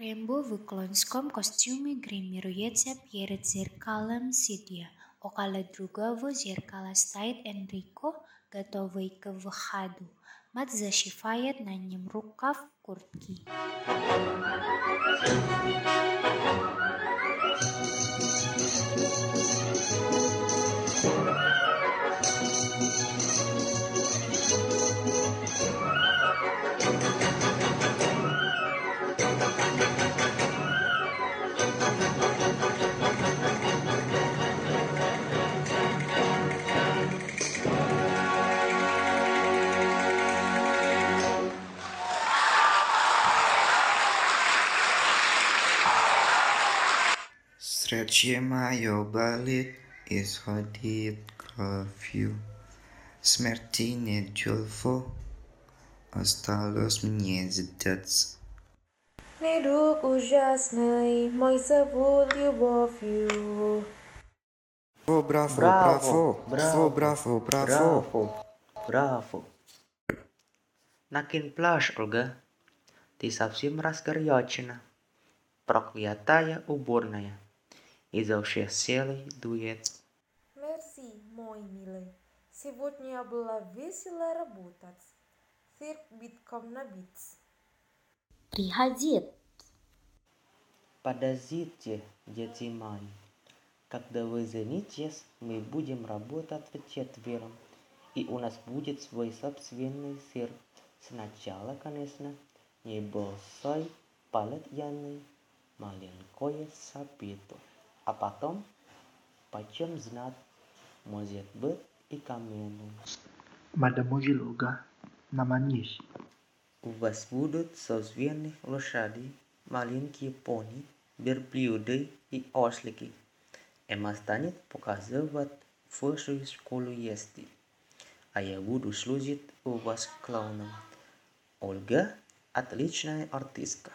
Рембо виклонском костюме гримируется перед зеркалом сидя. Около другого зеркала стоит Энрико, готовый к выходу. Мать зашивает на нем рукав куртки. Sreće majo balit izhodit krvju. Смертельный Джульфо осталось мне сдаться. Недуг ужасный, мой зовут любовью. Браво, Браво, браво, браво, браво, браво. Накин пляж, Ольга. Ты совсем разгорячена. Проклятая уборная. Селей дует. Merci, мой милый. Сегодня было весело работать. Цирк битком набит. Приходит. Подождите, дети мои. Когда вы женитесь, мы будем работать вчетвером. И у нас будет свой собственный цирк. Сначала, конечно, небольшой полотняный, маленькое сапито. А потом, почем знать, может быть и каменный. Мадемуазель Ольга, наман есть. У вас будут созвездные лошади, маленькие пони, верблюды и ослики. Эмма станет показывать вашу школу езды. А я буду служить у вас клоуном. Ольга – отличная артистка.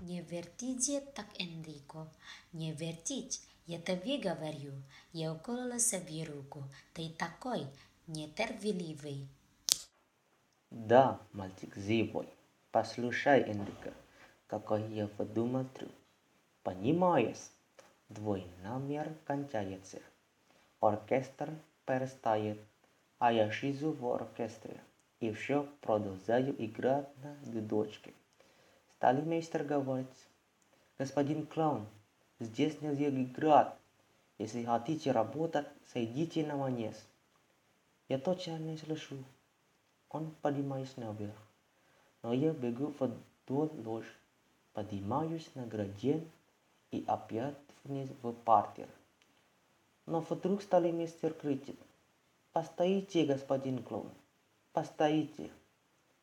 Не вертите так, Энрико. Не вертите. Я тебе говорю. Я уколола себе руку. Ты такой нетерпеливый. Да, мальчик зевой. Послушай, Энрика, какой я подумал трюк. Понимаешь, твой номер кончается. Оркестр перестает, а я сижу в оркестре и все продолжаю играть на дудочке. Сталимейстер говорит, господин клоун, здесь нельзя играть. Если хотите работать, сойдите на манеж. Я точно не слышу. Он поднимается наверх. Но я бегу вдоль ложь, поднимаюсь на градиент и опять вниз в партер. Но вдруг сталимейстер кричит. Постойте, господин клоун, постойте,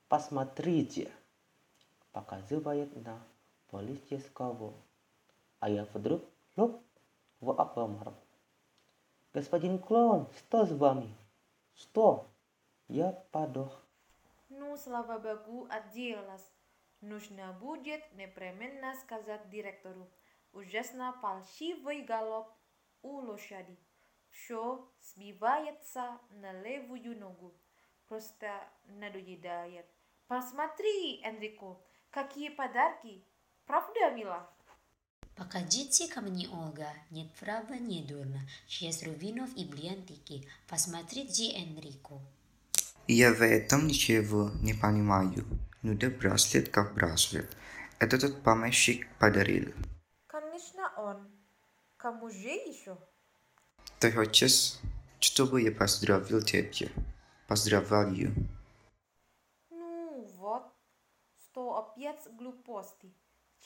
посмотрите. Показывает на полицейского. А я вдруг лоп в обморок. Господин клоун, что с вами? Что? Я подох. Ну, слава богу, отделалась. Нужно будет непременно сказать директору. Ужасно фальшивый галоп у лошади. Все сбивается на левую ногу. Просто надоедает. Посмотри, Энрико, какие подарки. Правда, мила? Погодите ко мне, Ольга. Нет права, не дурно. Через рубинов и бриллиантики. Посмотрите, Энрико. Я в этом ничего не понимаю. Ну да браслет как браслет. Это тот помещик подарил. Конечно, он. Кому же еще? Ты хочешь, чтобы я поздравил тебя? Поздравляю. Ну вот, что опять глупости.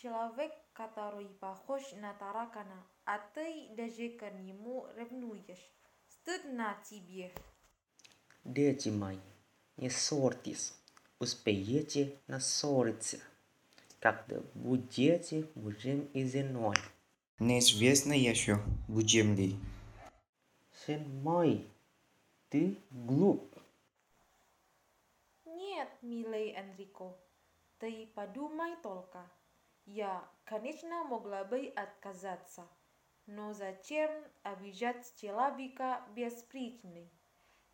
Человек, который похож на таракана, а ты даже к нему ревнуешь. Стыдно тебе. Дети мои, не ссорьтесь, успеете нассориться, когда будете мужем и женой. Неизвестно еще, будем ли. Сын мой, ты глуп. Нет, милый Энрико, ты подумай только. Я, конечно, могла бы отказаться. Но зачем обижать человека без причины?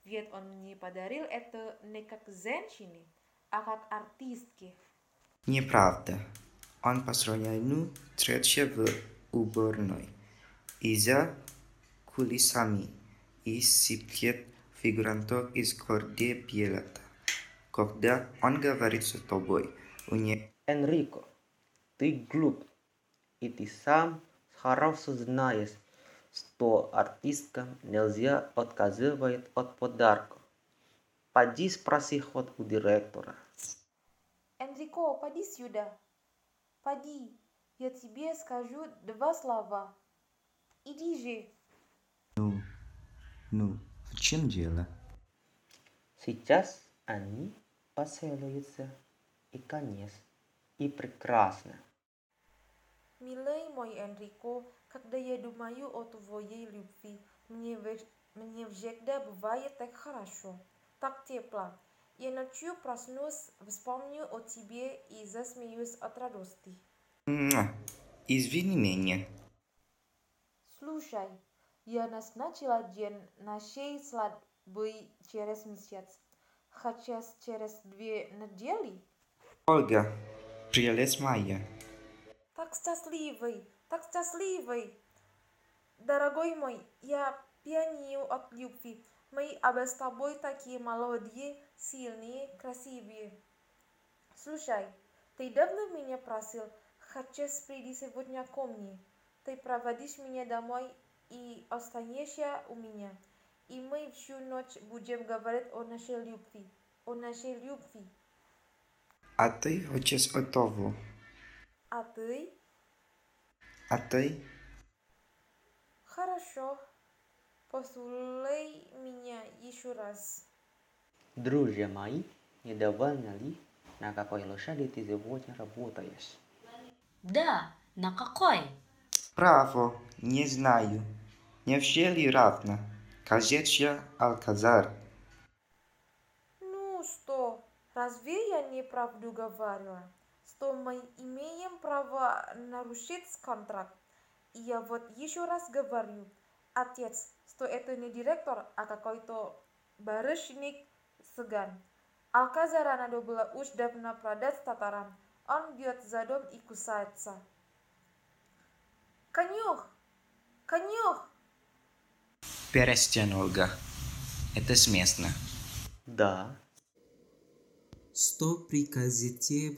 Ведь он мне подарил это не как женщине, а как артистке. Неправда. On pasroniajnu trzeciego ubornoj. Iza kulisami i sypiet figuranto is korde pielata. Когда он говорит с тобой, у не Энрико, ты глуп, и ты сам хорошо знаешь, что артисткам нельзя отказывать от подарков. Поди спроси ход у директора. Энрико, поди сюда. Поди, я тебе скажу два слова. Иди же. ну, в чем дело? Сейчас они поцелуются, и конец, и прекрасно. Милый мой Энрико, когда я думаю о твоей любви, мне, мне всегда бывает так хорошо, так тепло. Я ночью проснусь, вспомню о тебе и засмеюсь от радости. Извини меня. Слушай, я назначила день нашей свадьбы через месяц. Хочешь через две недели? Ольга, прелесть моя. Так счастливый, так счастливый. Дорогой мой, я пьянею от любви. Мы оба с тобой такие молодые, сильные, красивые. Слушай, ты давно меня просил, хочешь прийти сегодня ко мне. Ты проводишь меня домой и останешься у меня. И мы всю ночь будем говорить о нашей любви, о нашей любви. А ты хочешь этого? А ты? А ты? Хорошо. Послушай меня еще раз. Друзья мои, недовольны ли, на какой лошади ты сегодня работаешь? Да, на какой? Право, не знаю. Неужели равно? Кажется, Алказар. Ну что, разве я неправду говорила? Что мы имеем право нарушить контракт? И я вот еще раз говорю, отец, что это не директор, а какой-то барышник Сыган. Алказара надо было уж давно продать татарам. Он бьет за дом и кусается. Конюх! Конюх! Перестань, Ольга. Это смешно. Да, Что прикажете,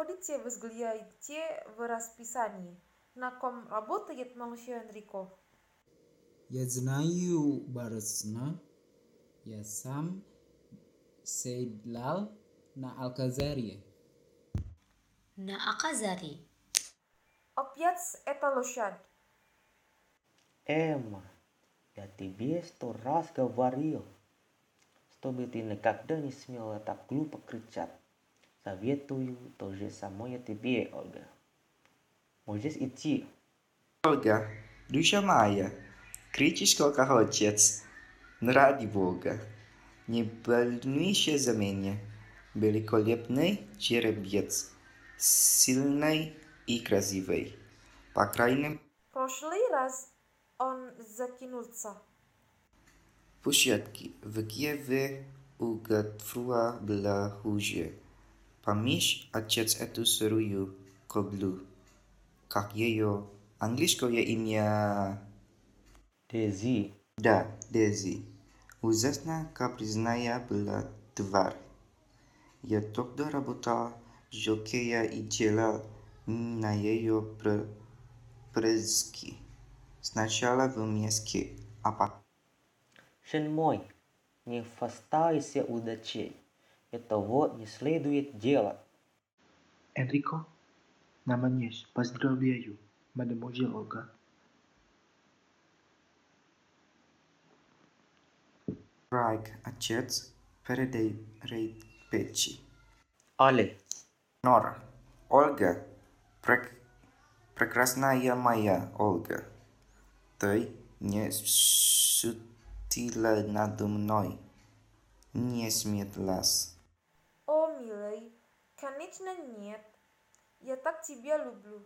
барышня? Ходите, взгляните в расписании. На ком работает малыш Энрико? Я знаю, барышня. Я сам седлал на Алказаре. На Аказари. Опять это лошадь. Эмма, я тебе сто раз говорил, чтобы ты никогда не смела так глупо кричать. Советую то же самое тебе, Ольга. Можешь идти. Ольга, душа моя, кричи сколько хочешь. Но ради Бога, не волнуйся за меня. Великолепный жеребец, сильный и красивый. По крайней Прошлый раз он закинулся. площадке в Киеве у Готфруа была хуже. Помнишь, отец эту сырую коблу? Как ее английское имя? Дези, Да, Дези. Ужасно капризная была тварь. Я тогда работал жокея и делал на ее пр- прыжки. Сначала в Минске, а потом сын мой, не фастайся у дочей. Этого не следует делать. Enrico, namanya поздравляю, мадемуазель Ольга. Райк, отец, передай рейд печи. Але, Нора, Ольга, прек- прекрасная моя Ольга, ты не шутила надо мной, не смеялась. О, милый, конечно нет. Я так тебя люблю.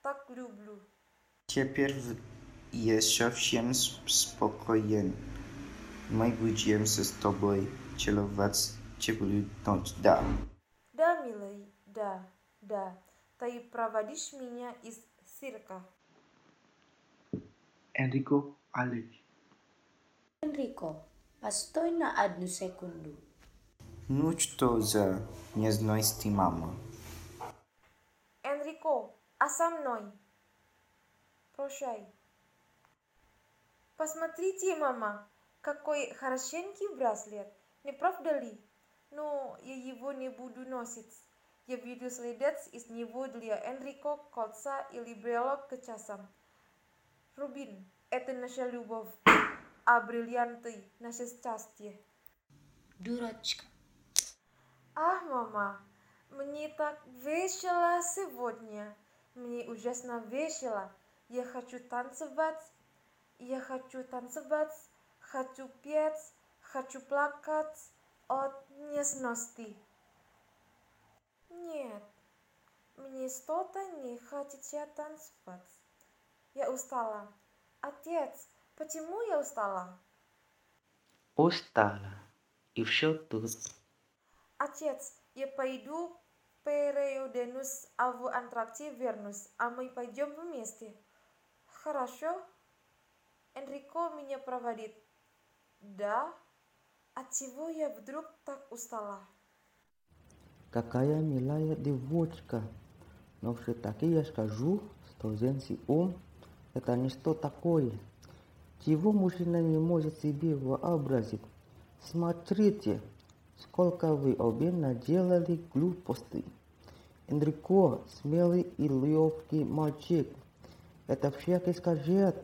Так люблю. Теперь в- я совсем с- спокоен. Мы будем с тобой целоваться чебулю ночь, да. Да, милый, да, да. Ты проводишь меня из цирка. Enrico Alec. Enrico, постой на одну секунду. Ну что за не знаешь ты, мама? Enrico, а со мной? Прощай. Посмотрите, мама, какой хорошенький браслет. Не правда ли? Но я его не буду носить. Я буду следить из него для Энрико кольца или брелок к часам. Рубин, это наша любовь, а бриллианты – наше счастье. Дурочка. Ах, мама, мне так весело сегодня. Мне ужасно весело. Я хочу танцевать. Я хочу танцевать. Хочу петь. Хочу плакать от нежности. Нет, мне что-то не хочется танцевать. Я устала. Отец, почему я устала? Устала. И все тут. Отец, я пойду периоденус а в антракте Вернус, а мы пойдем вместе. Хорошо? Энрико меня проводит. Да? От чего я вдруг так устала? Какая милая девочка. Но все-таки я скажу, что женский ум – это не что такое. Чего мужчина не может себе вообразить. Смотрите, сколько вы обе наделали глупостей. Энрико, смелый и легкий мальчик. Это всякий скажет.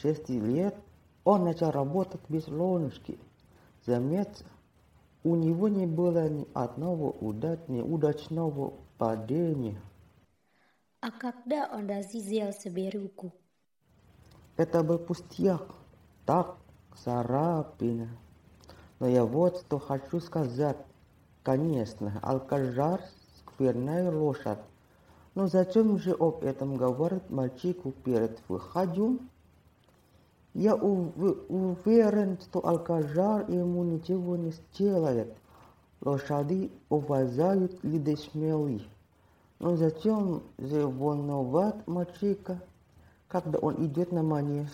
Шести лет он начал работать без ложки. Заметьте, у него не было ни одного удач- неудачного падения. А когда он разъездил себе руку? Это был пустяк. Так, царапина. Но я вот что хочу сказать. Конечно, Алкажар – скверная лошадь. Но зачем же об этом говорить мальчику перед выходом? Я ув- уверен, что Алкажар ему ничего не сделает. Лошади уважают людей смелых. Но зачем же волновать мальчика, когда он идет на манеж?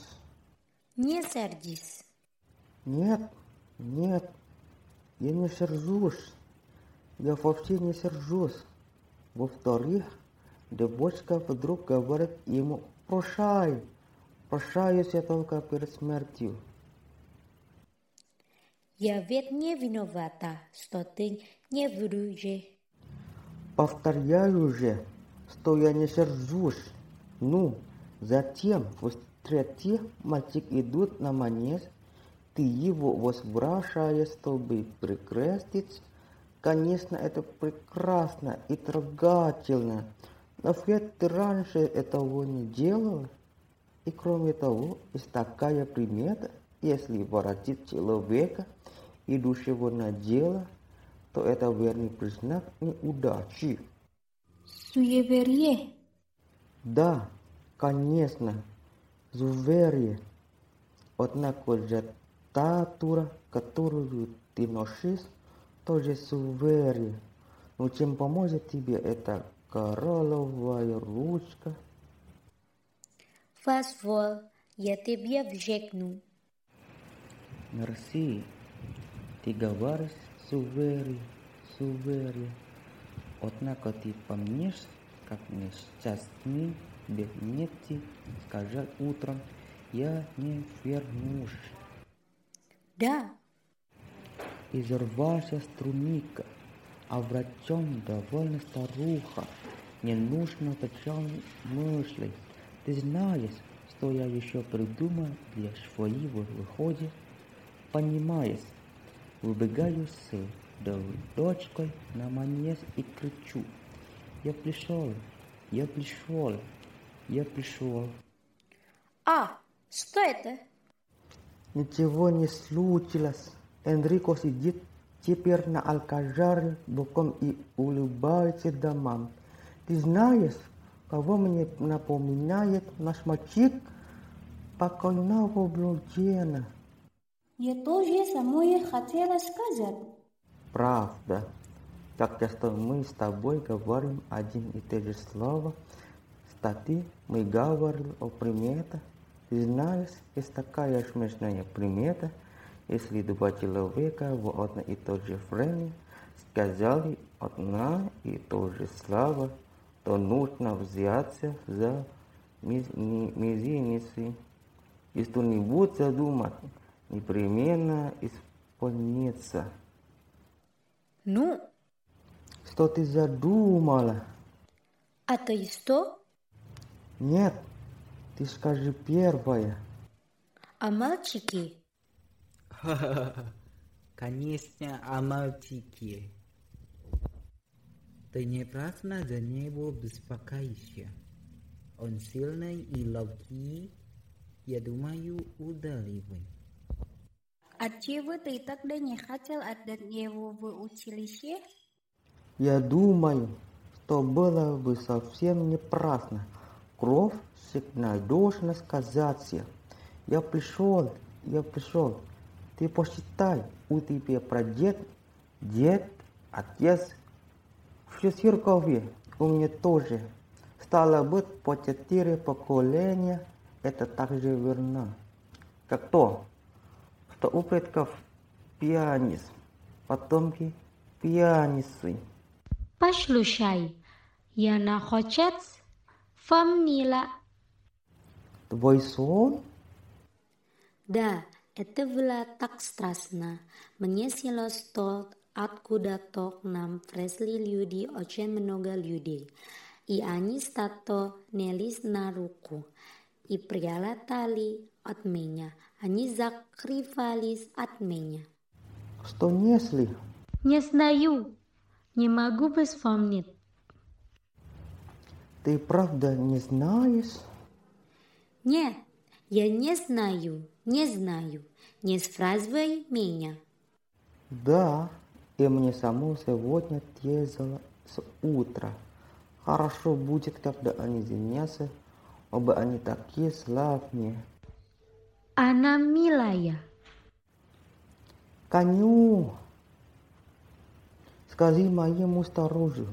Не сердись. Нет, нет, я не сержусь. Я вообще не сержусь. Во-вторых, девочка вдруг говорит ему «Прощай, прощаюсь я только перед смертью». Я ведь не виновата, что ты не вруже. Повторяю же, что я не сержусь. Ну, затем, в-третьих, мальчик идут на манеж, ты его возвращаешь, чтобы прикрестить. Конечно, это прекрасно и трогательно, но ведь ты раньше этого не делал. И кроме того, есть такая примета, если воротить человека, идущего на дело, то это верный признак неудачи. Суеверие. Да, конечно, суеверие. Однако же та тура, которую ты носишь, тоже суеверие. Но чем поможет тебе эта коралловая ручка? Позволь, я тебе вжекну. Мерси, ты говоришь суеверие, суеверие. Однако ты помнишь, как несчастный беднети сказал утром, я не вернусь. Да, Изорвался струника, а врачом довольно старуха. Не нужно печальных мыслей. Ты знаешь, что я еще придумал для своего выхода? Понимаешь, выбегаю с дочкой на манеж и кричу. Я пришел, я пришел, я пришел. А, что это? Ничего не случилось. Энрико сидит теперь на Алкажаре боком и улыбается домам. Ты знаешь, кого мне напоминает наш мальчик? Покойного Блудена. Я тоже самое хотела сказать. правда. Как часто мы с тобой говорим один и те же слова. Кстати, мы говорили о примете. Знаешь, есть такая смешная примета. Если два человека в одно и то же время сказали одна и то же слово, то нужно взяться за мизинцы и что-нибудь задумать, непременно исполнится. Ну, Что ты задумала? а то и что? Нет, ты скажи первая. А мальчики? Конечно, о мальчике. Ты не прав за него беспокойся. Он сильный и ловкий. Я думаю, удалый. Отчего ты тогда не хотел отдать его в училище? Я думаю, что было бы совсем неправильно. Кровь всегда должна сказаться. Я пришел, я пришел. Ты посчитай, у тебя прадед, дед, отец, все церкови, у меня тоже. Стало быть, по четыре поколения, это также верно. Как то, что у предков пианист, потомки пианисты. Послушай, я находец фамилия. Твой сон? Да, это было так страшно. Мне снилось то, откуда то к нам пришли люди, очень много людей. И они становились на руку и прилетали от меня. Они закрывались от меня. Что несли? Не знаю, не могу вспомнить. Ты правда не знаешь? Нет, я не знаю, не знаю. Не спрашивай меня. Да, и мне само сегодня тезало с утра. Хорошо будет, когда они женятся, оба они такие славные. Она милая. Коню, скажи моему сторожу,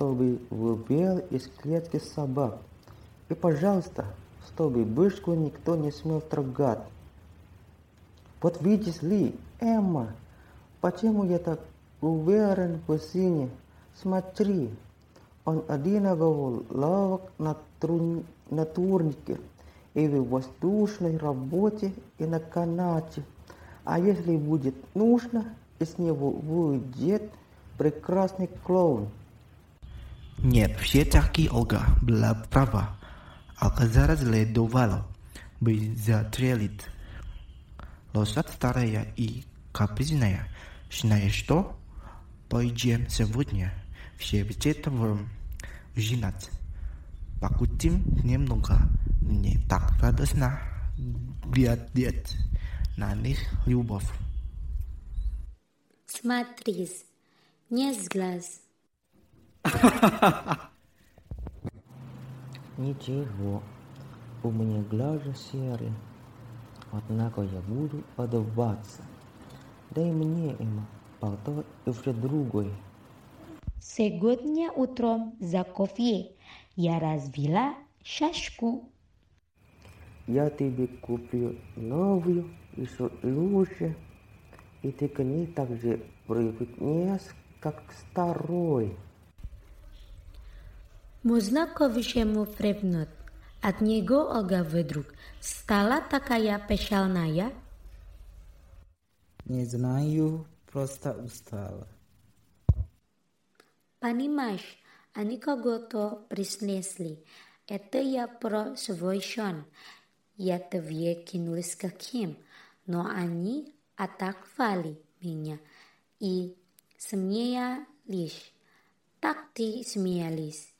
чтобы выбил из клетки собак. И, пожалуйста, чтобы бышку никто не смел трогать. Вот видишь ли, Эмма, почему я так уверен в сыне? Смотри, он одинаково ловок на, тру... на турнике и в воздушной работе и на канате. А если будет нужно, из него выйдет прекрасный клоун. Нет, все-таки Ольга была права. Алказара следовало бы застрелить. Лошадь старая и капризная. Знаешь что? Пойдем сегодня все вчетвером ужинать. Покутим немного. Мне так радостно глядеть на них любовь. Смотри, не с глаз. Ничего, у меня глаза серые, однако я буду отдаваться. Дай мне, Эмма, потом и все другое. Сегодня утром за кофе я разбила чашку. Я тебе куплю новую, еще лучше, и ты к ней также привыкнешь, как к старой. Можно кое-чему припнуть. От него Ольга вдруг стала такая печальная. Не знаю, просто устала. Понимаешь, они кого-то принесли. Это я про свой сон. Я тебе кинулась каким, но они атаковали меня и смеялись. Так ты смеялись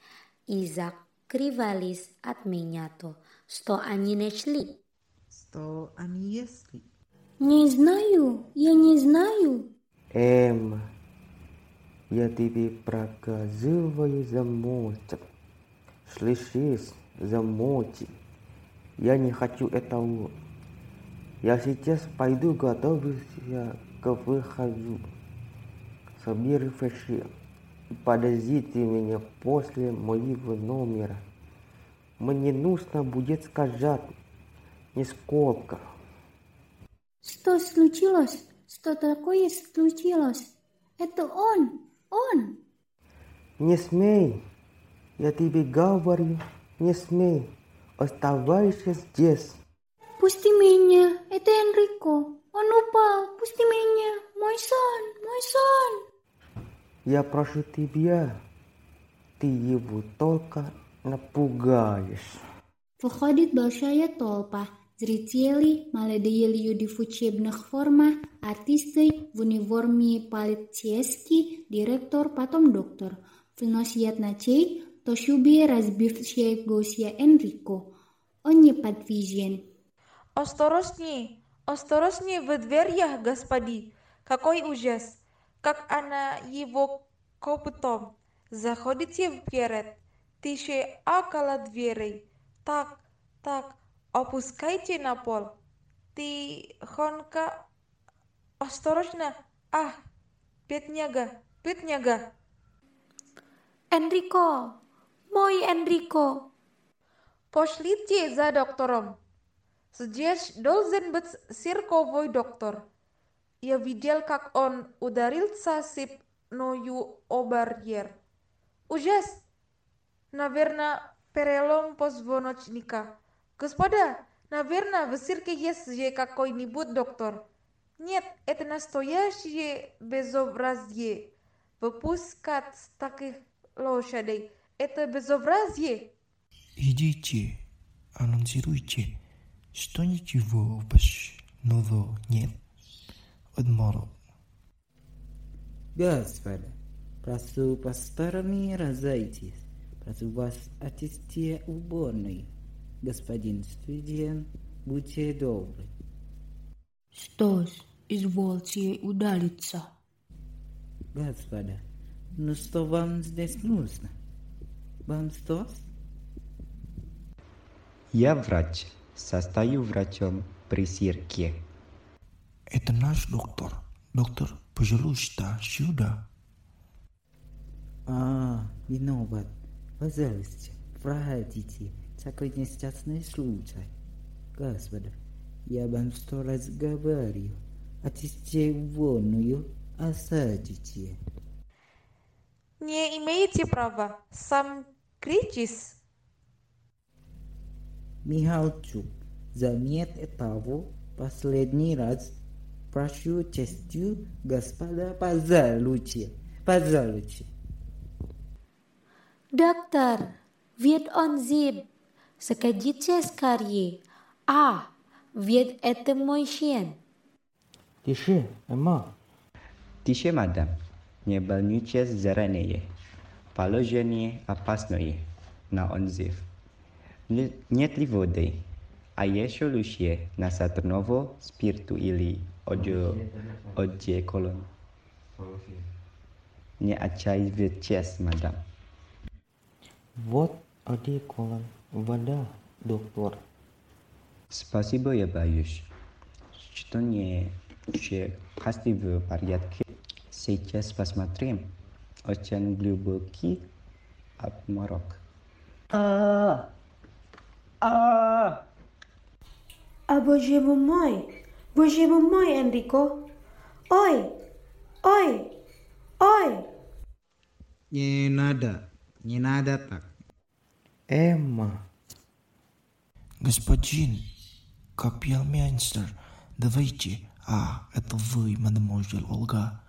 и закрывались от меня то, что они нашли. Что они если? Не знаю, я не знаю. Эмма, я тебе проказываю замочек. Слышишь, замочек. Я не хочу этого. Я сейчас пойду готовиться к выходу. собери фаши. Подождите меня после моего номера. Мне нужно будет сказать несколько. Что случилось? Что такое случилось? Это он! Он! Не смей! Я тебе говорю, не смей! Оставайся здесь! Пусти меня! Это Энрико! Он упал! Пусти меня! Мой сон! Мой сон! Я прошу тебя, ты его только напугаешь. Выходит большая толпа. Зрители молодые люди в учебных формах, артисты в униформе полицейский, директор, потом доктор. Вносят ночей, Тошуби разбившая гостя Энрико. Он неподвижен. Осторожнее, осторожнее в дверях, господи. Какой ужас. Как она его копытом. Заходите вперед. Тише около дверей. Так, так, опускайте на пол. Тихонько, осторожно. А, бедняга, бедняга. Энрико! Мой Энрико! Пошлите за доктором. Здесь должен быть цирковой доктор. Я видел, как он ударился сыпною о барьер. Ужас! Наверное, перелом позвоночника. Господа, наверное, в цирке есть же какой-нибудь доктор. Нет, это настоящее безобразие. Выпускать таких лошадей. Это безобразие. Идите, анонсируйте, что ничего нового нет. Адмирал. Господа, прошу посторонние разойтись. Прошу вас отвести уборную. Господин студент, будьте добры. Что ж, извольте удалиться. Господа, ну что вам здесь нужно? Вам что? Я врач. Состою врачом при цирке. Это наш доктор. Доктор, пожалуйста, сюда. А, виноват. Пожалуйста, проходите. Такой несчастный случай. Господа, я вам сто раз говорю. Отвести вонную, осадите. Не имеете права. Сам кричись. Михалчук, заметьте того, последний раз прошу честью, господа, пожалуйте, пожалуйте. Доктор, ведь он зиб. Скажите скорее. А, ведь это мой член. Тише, Эмма. Тише, мадам. Не волнуйтесь заранее. Положение опасное. На онзив. Нет ли воды? А еще лучше на сатурново спирту или оджо одже колон. Не отчаивайтесь, мадам. Вот один колон вода, доктор. Спасибо, я боюсь, что не все пасти в порядке. Сейчас посмотрим. Очень глубокий обморок. А, а, А боже мой, боже мой, Энрико. Ой, ой, ой. Не надо, не надо так. Эмма. Господин Капельмейстер, давайте. А, это вы, мадемуазель Ольга.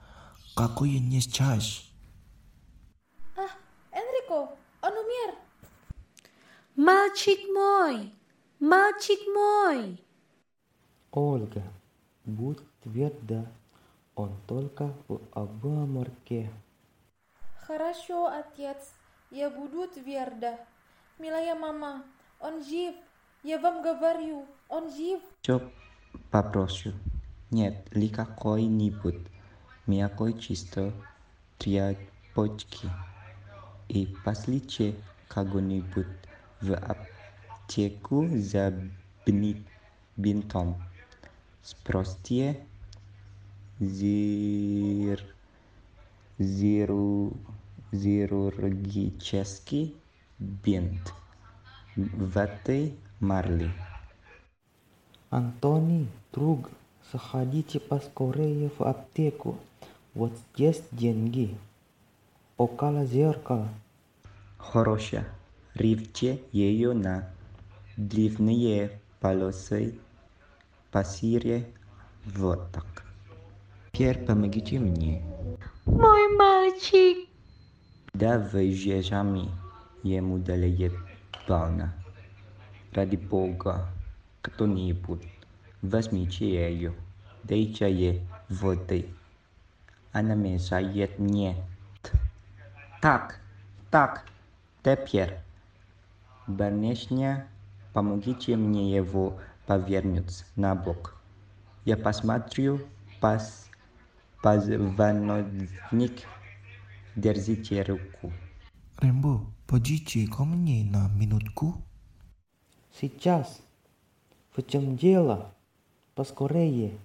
Какое несчастье. Ah, Enrico, он умер. Мальчик мой, мальчик мой. Ольга, будь тверда. Он только в обморке. Хорошо, отец. Я буду тверда. Милая мама, он жив. Я вам говорю, он жив. Чё попрошу? Нет ли какой-нибудь мягкой чисто тряпочки? И послите кого-нибудь в аптеку за бни- бинтом. Спросите зир зиру... хирургический бинт в этой марле. Антоний, друг, заходите поскорее в аптеку. Вот здесь деньги. Около зеркала. Хорошо. Рифте ее на длинные полосы по сире вот так. Теперь помогите мне. Мой мальчик. Давай же сами ему дали полно. Ради бога, кто-нибудь, возьмите ее, дайте ей воды. Она мешает мне. Так, так, теперь. Барышня, помогите мне его повернуть на бок. Я посмотрю пас позвоночник. Держите руку. Рэмбо, подите ко мне на минутку. Сейчас. В чем дело? Поскорее.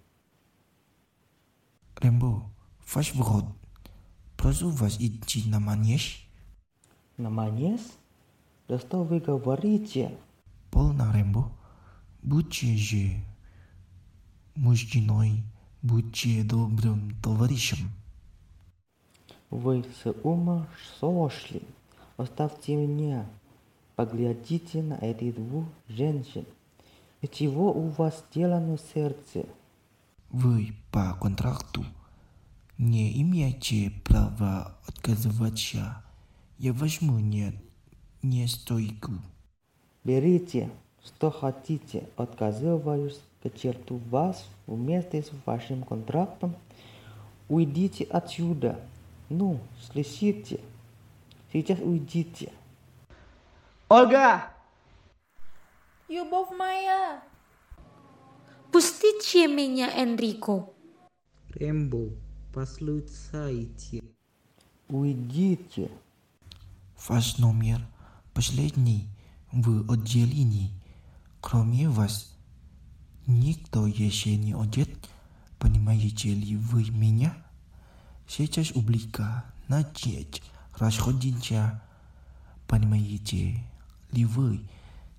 Рэмбо, ваш в рот. Прошу вас идти на манеж. На манеж? Да что вы говорите? Полно, Рэмбо. Будьте же мужчиной, будьте добрым товарищем. Вы с ума сошли. Оставьте меня. Поглядите на этих двух женщин. И чего у вас дело на сердце? Вы по контракту не имеете права отказываться. Я возьму не, не стойку. Берите, что хотите. Отказываюсь к черту вас вместе с вашим контрактом. Уйдите отсюда. Ну, слышите? Сейчас уйдите. Ольга! Любовь моя! Пустите меня, Энрико. Рэмбо, послушайте. Уйдите. Ваш номер последний в отделении. Кроме вас, никто еще не одет. Понимаете ли вы меня? Сейчас ублика начать расходиться. Понимаете ли вы,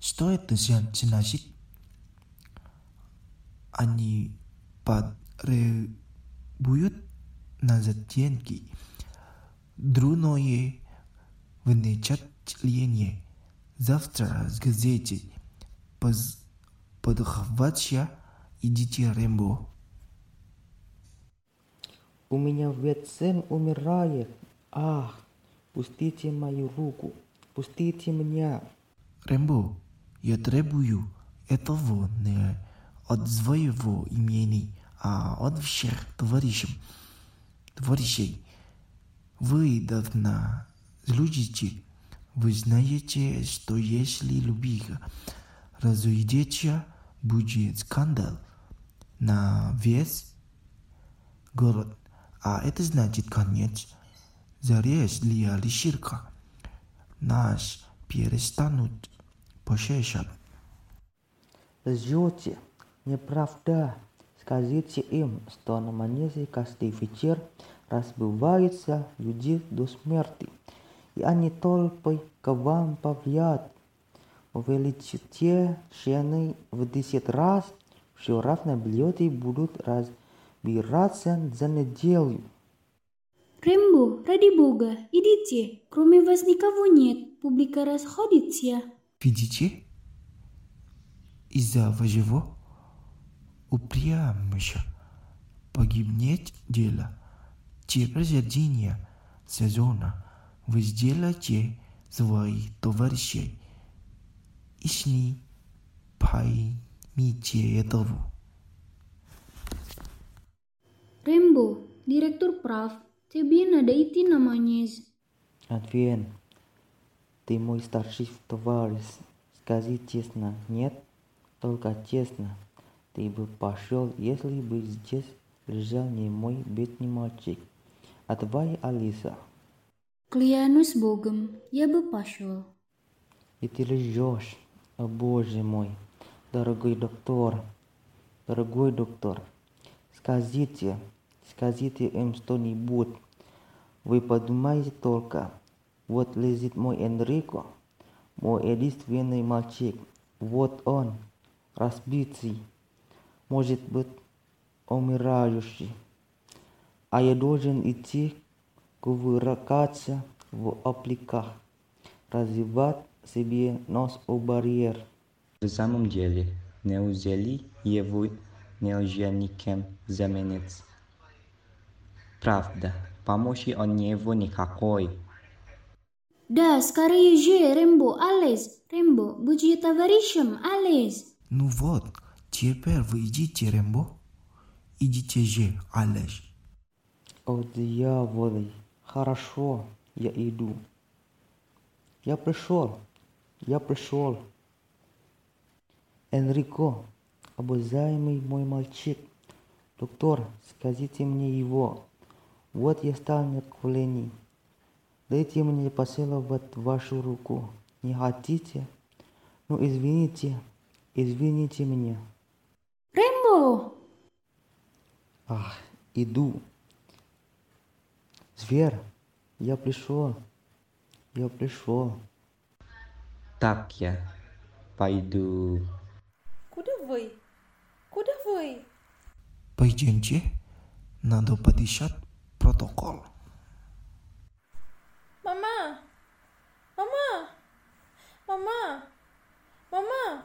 что это значит? Они потребуют назад деньги. Другое впечатление. Завтра с газеты поз- подхватя идите Рэмбо. У меня сын умирает. Ах, пустите мою руку. Пустите меня. Рэмбо, я требую этого не от своего имени, а от всех товарищей. Товарищей, вы давно служите. Вы знаете, что если любить разуйдется, будет скандал на весь город. А это значит конец. Зарез для лиширка. Нас перестанут пощащать. Лжете. Неправда. Скажите им, что на манеже каждый вечер разбиваются люди до смерти. И они толпой к вам повлияют. Увеличите цены в десять раз, все равно билеты будут разбираться за неделю. Рэмбо, ради бога, идите. Кроме вас никого нет. Публика расходится. Видите? Из-за вашего упрямища погибнет дело. Теперь середине сезона вы сделаете свои товарищи. Ишни поймите этого. Рэмбо, директор прав. Тебе надо идти на манеж. Адвен, ты мой старший товарищ. Скажи честно, нет? Только честно. Ты бы пошел, если бы здесь лежал не мой бедный мальчик, а твоя Алиса. Клянусь богом, я бы пошел. И ты лжешь. О боже мой, дорогой доктор, дорогой доктор, скажите, скажите им что-нибудь. Вы подумаете только, вот лезет мой Энрико, мой единственный мальчик, вот он, разбитый, может быть, умирающий. А я должен идти кувыркаться в апликах, развивать себе нос у барьер. В самом деле, неужели его нельзя никем заменить? Правда, помощи от него никакой. Да, скорее же, Рембо, Алес. Рембо, будьте товарищем, Алес. Ну вот, теперь вы идите, Рембо. Идите же, Алеш. О, дьяволы, хорошо, я иду. Я пришел, я пришел. Энрико, обожаемый мой мальчик, доктор, скажите мне его. Вот я стал на колени. Дайте мне поцеловать вашу руку. Не хотите? Ну, извините, извините меня. Рембо! Ах, иду. Зверь, я пришел. Я пришел. Так я пойду. Куда вы? Куда вы? Пойдемте. Надо подышать протокол. Мама! Мама! Мама! Мама!